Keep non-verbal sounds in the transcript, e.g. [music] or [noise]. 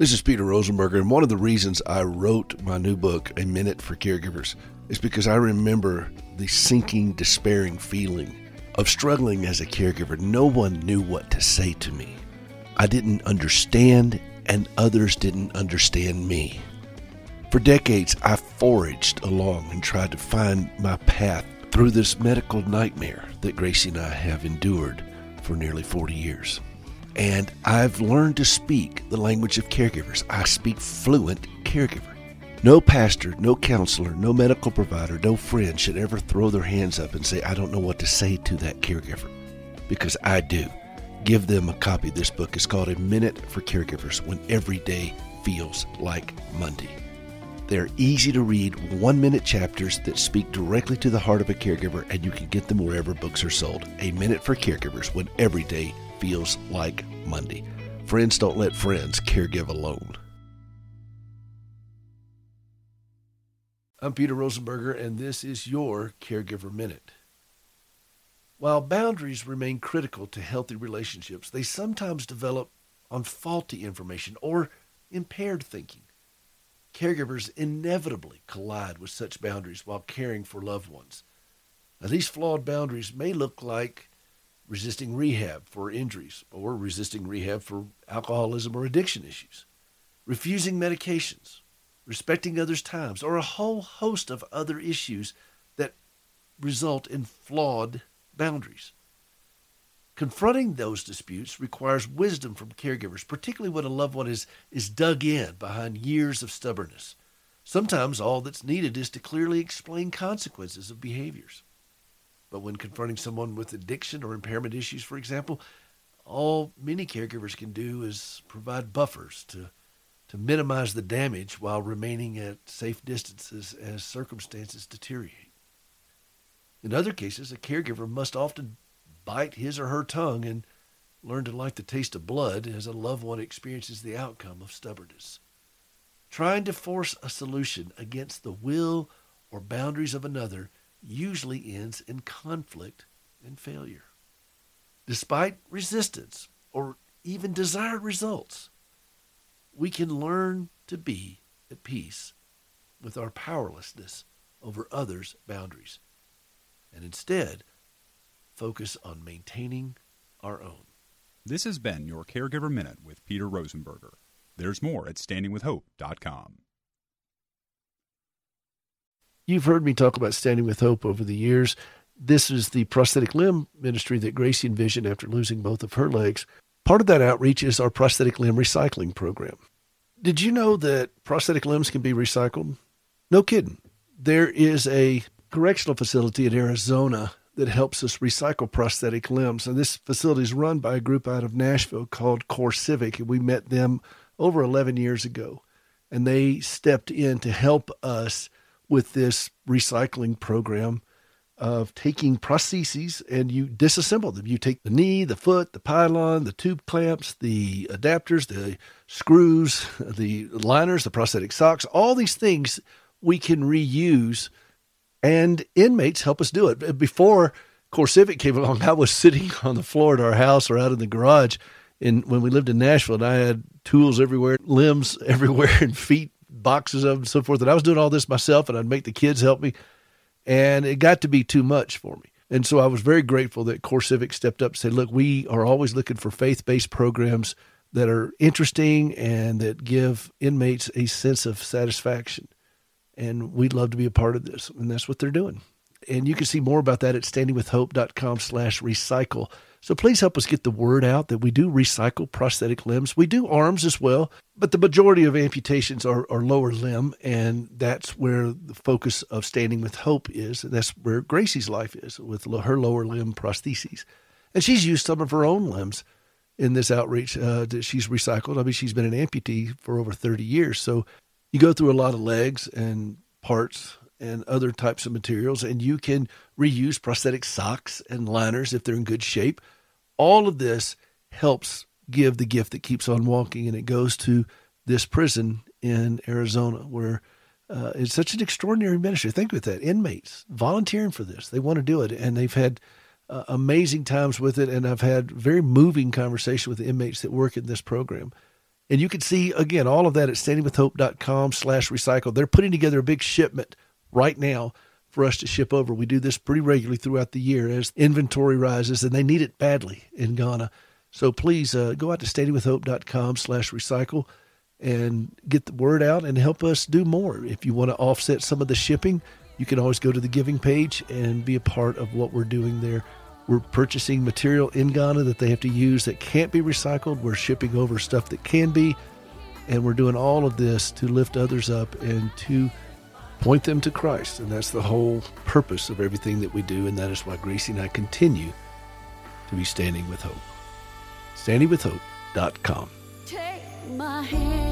This is Peter Rosenberger, and one of the reasons I wrote my new book, A Minute for Caregivers, is because I remember the sinking, despairing feeling of struggling as a caregiver. No one knew what to say to me. I didn't understand, and others didn't understand me. For decades, I foraged along and tried to find my path through this medical nightmare that Gracie and I have endured for nearly 40 years. And I've learned to speak the language of caregivers. I speak fluent caregiver. No pastor, no counselor, no medical provider, no friend should ever throw their hands up and say, I don't know what to say to that caregiver. Because I do. Give them a copy. of This book is called A Minute for Caregivers When Every Day Feels Like Monday. They're easy to read, one minute chapters that speak directly to the heart of a caregiver, and you can get them wherever books are sold. A Minute for Caregivers When Every Day feels like Monday. Friends don't let friends caregive alone. I'm Peter Rosenberger, and this is your Caregiver Minute. While boundaries remain critical to healthy relationships, they sometimes develop on faulty information or impaired thinking. Caregivers inevitably collide with such boundaries while caring for loved ones. Now, these flawed boundaries may look like resisting rehab for injuries or resisting rehab for alcoholism or addiction issues, refusing medications, respecting others' times, or a whole host of other issues that result in flawed boundaries. Confronting those disputes requires wisdom from caregivers, particularly when a loved one is, is dug in behind years of stubbornness. Sometimes all that's needed is to clearly explain consequences of behaviors. But when confronting someone with addiction or impairment issues, for example, all many caregivers can do is provide buffers to, to minimize the damage while remaining at safe distances as circumstances deteriorate. In other cases, a caregiver must often bite his or her tongue and learn to like the taste of blood as a loved one experiences the outcome of stubbornness. Trying to force a solution against the will or boundaries of another usually ends in conflict and failure. Despite resistance or even desired results, we can learn to be at peace with our powerlessness over others' boundaries and instead focus on maintaining our own. This has been your Caregiver Minute with Peter Rosenberger. There's more at standingwithhope.com. You've heard me talk about Standing with Hope over the years. This is the prosthetic limb ministry that Gracie envisioned after losing both of her legs. Part of that outreach is our prosthetic limb recycling program. Did you know that prosthetic limbs can be recycled? No kidding. There is a correctional facility in Arizona that helps us recycle prosthetic limbs. And this facility is run by a group out of Nashville called CoreCivic. And we met them over 11 years ago. And they stepped in to help us with this recycling program of taking prostheses and you disassemble them. You take the knee, the foot, the pylon, the tube clamps, the adapters, the screws, [laughs] the liners, the prosthetic socks, all these things we can reuse and inmates help us do it. Before CoreCivic came along, [laughs] I was sitting on the floor at our house or out in the garage in when we lived in Nashville and I had tools everywhere, limbs [laughs] everywhere and feet boxes of and so forth. And I was doing all this myself and I'd make the kids help me. And it got to be too much for me. And so I was very grateful that CoreCivic stepped up and said, look, we are always looking for faith based programs that are interesting and that give inmates a sense of satisfaction. And we'd love to be a part of this. And that's what they're doing. And you can see more about that at standingwithhope.com slash recycle. So please help us get the word out that we do recycle prosthetic limbs. We do arms as well, but the majority of amputations are, are lower limb, and that's where the focus of Standing with Hope is. That's where Gracie's life is with her lower limb prostheses. And she's used some of her own limbs in this outreach uh, that she's recycled. I mean, she's been an amputee for over 30 years. So you go through a lot of legs and parts and other types of materials, and you can reuse prosthetic socks and liners if they're in good shape. All of this helps give the gift that keeps on walking, and it goes to this prison in Arizona where uh, it's such an extraordinary ministry. Think with that inmates volunteering for this, they want to do it, and they've had uh, amazing times with it. And I've had very moving conversation with the inmates that work in this program, And you can see, again, all of that at standingwithhope.com slash recycle. They're putting together a big shipment right now for us to ship over. We do this pretty regularly throughout the year as inventory rises, and they need it badly in Ghana. So please uh, go out to standingwithhope.com slash recycle and get the word out and help us do more. If you want to offset some of the shipping, you can always go to the giving page and be a part of what we're doing there. We're purchasing material in Ghana that they have to use that can't be recycled. We're shipping over stuff that can be. And we're doing all of this to lift others up and to point them to Christ. And that's the whole purpose of everything that we do. And that is why Gracie and I continue to be standing with hope. Standingwithhope.com. Take my hand.